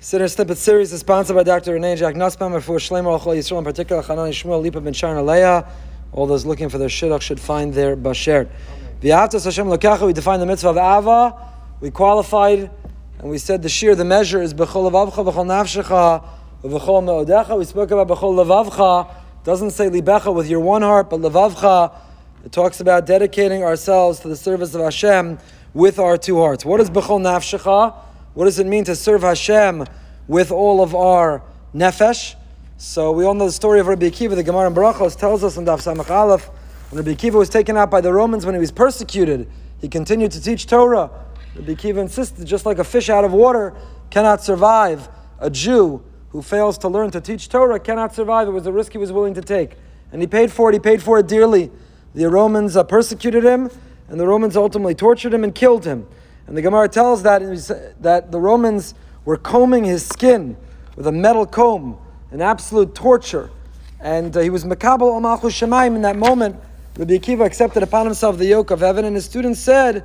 Siddur Snippet series is sponsored by Dr. Renee Jack Nussbaum for Shlomo Al Yisrael, in particular Hanan Shmuel Lipa Ben Sharon Aleya. All those looking for their shidduch should find their bashert. V'yavtas Hashem Lokacha, we define the mitzvah of Ava. We qualified, and we said the shear, the measure is B'chol Levavcha, B'chol Nafshecha, B'chol Me'odecha. We spoke about B'chol Levavcha. Doesn't say Libecha with your one heart, but Levavcha. It talks about dedicating ourselves to the service of Hashem with our two hearts. What is B'chol Nafshecha? What does it mean to serve Hashem with all of our nefesh? So we all know the story of Rabbi Akiva. The Gemara in Barachos tells us in Daf Samach Aleph, when Rabbi Akiva was taken out by the Romans when he was persecuted, he continued to teach Torah. Rabbi Akiva insisted, just like a fish out of water cannot survive, a Jew who fails to learn to teach Torah cannot survive. It was a risk he was willing to take. And he paid for it, he paid for it dearly. The Romans uh, persecuted him, and the Romans ultimately tortured him and killed him. And the Gemara tells that, that the Romans were combing his skin with a metal comb, an absolute torture. And uh, he was Makabal Amachu Shemaim in that moment. Rabbi Akiva accepted upon himself the yoke of heaven, and his students said,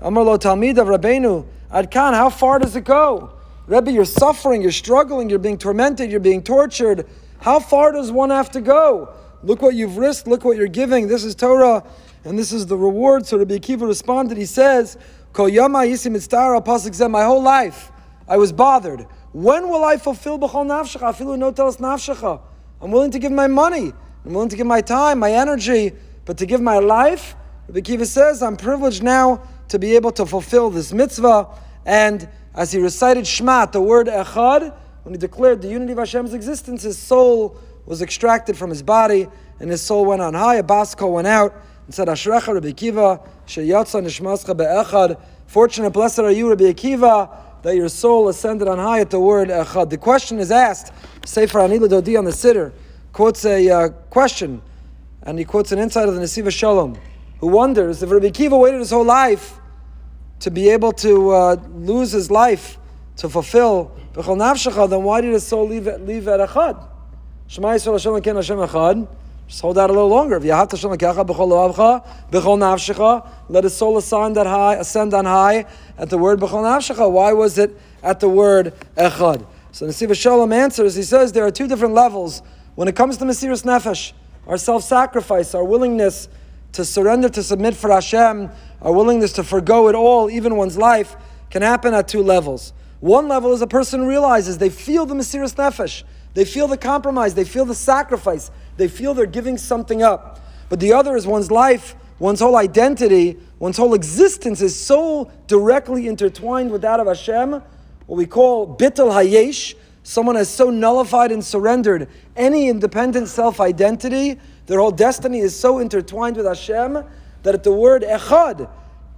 Amar lo Talmid of Rabbeinu, Adkan, how far does it go? Rebbe, you're suffering, you're struggling, you're being tormented, you're being tortured. How far does one have to go? Look what you've risked, look what you're giving. This is Torah, and this is the reward. So Rabbi Akiva responded, he says, my whole life, I was bothered. When will I fulfill b'chol nafshecha? Afilu no telas nafshecha. I'm willing to give my money. I'm willing to give my time, my energy, but to give my life, Rabbi Akiva says, I'm privileged now to be able to fulfill this mitzvah. And as he recited Shema, the word Echad, when he declared the unity of Hashem's existence, his soul was extracted from his body, and his soul went on high. A basko went out and said, Ashrecha Rabbi Akiva, sheyatza nishmascha be'echad. Fortunate, blessed are you, Rabbi Akiva, that your soul ascended on high at the word echad. The question is asked, Sefer Anila Dodi on the Siddur, quotes a uh, question, and he quotes an insight of the Nesivos Shalom, who wonders if Rabbi Akiva waited his whole life to be able to uh, lose his life to fulfill B'chol Nafshecha, then why did his soul leave, leave at Echad? Shema Yisrael Hashem Ken Hashem Echad. Just hold out a little longer. Let his soul ascend on high, ascend on high at the word b'chol nafshecha. Why was it at the word echad? So Nesivos Shalom answers. He says there are two different levels when it comes to Mesiris Nefesh, our self-sacrifice, our willingness to surrender, to submit for Hashem, our willingness to forego it all, even one's life, can happen at two levels. One level is a person realizes they feel the Mesiris Nefesh, they feel the compromise, they feel the sacrifice, they feel they're giving something up. But the other is one's life, one's whole identity, one's whole existence is so directly intertwined with that of Hashem, what we call bittul hayesh. Someone has so nullified and surrendered any independent self identity, their whole destiny is so intertwined with Hashem that at the word echad,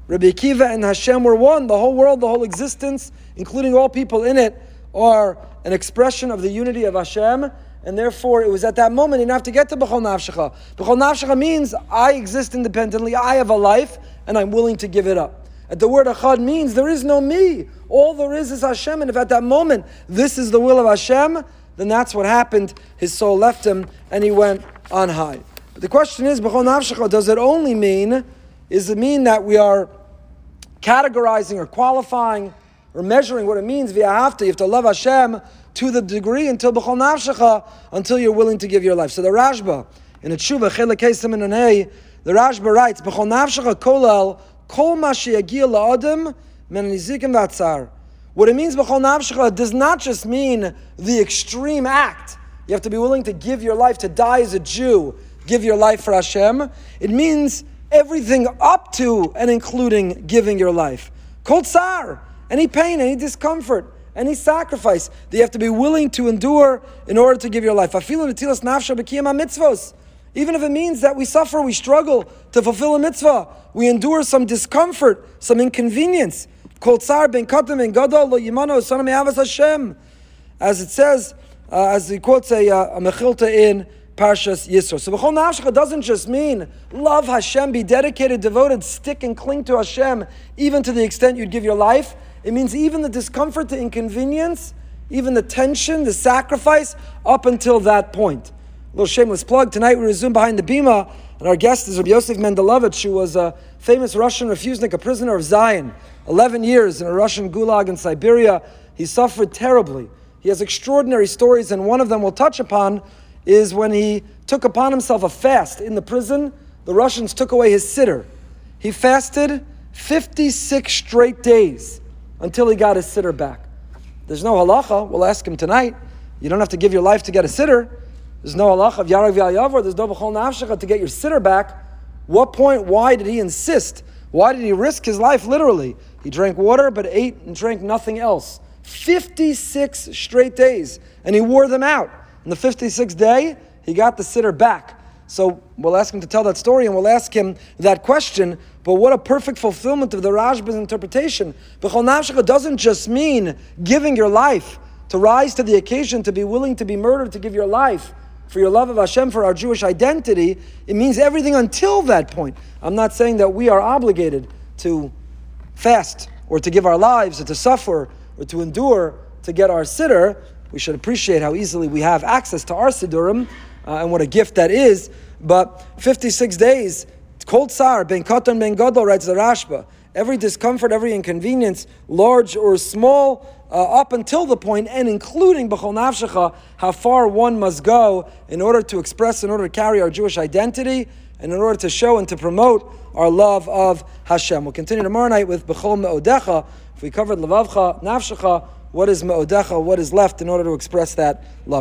Rabbi Akiva and Hashem were one. The whole world, the whole existence, including all people in it, are an expression of the unity of Hashem and therefore it was at that moment have to get to B'chol Nafshecha. B'chol Nafshecha means I exist independently, I have a life, and I'm willing to give it up. And the word Achad means there is no me. All there is is Hashem. And if at that moment this is the will of Hashem, then that's what happened. His soul left him and he went on high. But the question is, B'chol Nafshecha, does it only mean, is it mean that we are categorizing or qualifying or measuring what it means via hafta? You have to love Hashem to the degree until b'chol nafshecha, until you're willing to give your life. So the Rashba in a tshuva chelek kesim in an the Rashba writes b'chol nafshecha kolel kol ma la'adam men v'atzar. What it means b'chol nafshecha does not just mean the extreme act. You have to be willing to give your life to die as a Jew, give your life for Hashem. It means everything up to and including giving your life. Kol tsar, any pain, any discomfort any sacrifice that you have to be willing to endure in order to give your life. Even if it means that we suffer, we struggle to fulfill a mitzvah, we endure some discomfort, some inconvenience. As it says, uh, as he quotes a, uh, a mechilta in Parshas Yisro. So B'chol Nafshecha doesn't just mean love Hashem, be dedicated, devoted, stick and cling to Hashem, even to the extent you'd give your life. It means even the discomfort, the inconvenience, even the tension, the sacrifice, up until that point. A little shameless plug. Tonight we resume behind the bima, and our guest is Rabbi Yosef Mendelevich, who was a famous Russian refusenik, a prisoner of Zion, 11 years in a Russian gulag in Siberia, he suffered terribly. He has extraordinary stories, and one of them we'll touch upon is when he took upon himself a fast in the prison. The Russians took away his siddur. He fasted 56 straight days until he got his siddur back. There's no halacha. We'll ask him tonight. You don't have to give your life to get a siddur. There's no halacha of yarav yayavar. There's no b'chol nafshecha to get your siddur back. What point? Why did he insist? Why did he risk his life literally? He drank water but ate and drank nothing else. 56 straight days. And he wore them out. On the 56th day, he got the sitter back. So we'll ask him to tell that story and we'll ask him that question. But what a perfect fulfillment of the Rashba's interpretation. B'chol nafshecha doesn't just mean giving your life to rise to the occasion, to be willing to be murdered, to give your life for your love of Hashem, for our Jewish identity. It means everything until that point. I'm not saying that we are obligated to fast or to give our lives or to suffer or to endure to get our siddur. We should appreciate how easily we have access to our siddurim uh, and what a gift that is. But 56 days, kol tsar, ben katan ben gadol, writes the Rashba. Every discomfort, every inconvenience, large or small, uh, up until the point, and including b'chol nafshecha, how far one must go in order to express, in order to carry our Jewish identity, and in order to show and to promote our love of Hashem. We'll continue tomorrow night with b'chol me'odecha. If we covered levavcha, nafshecha, what is me'odecha, what is left in order to express that love.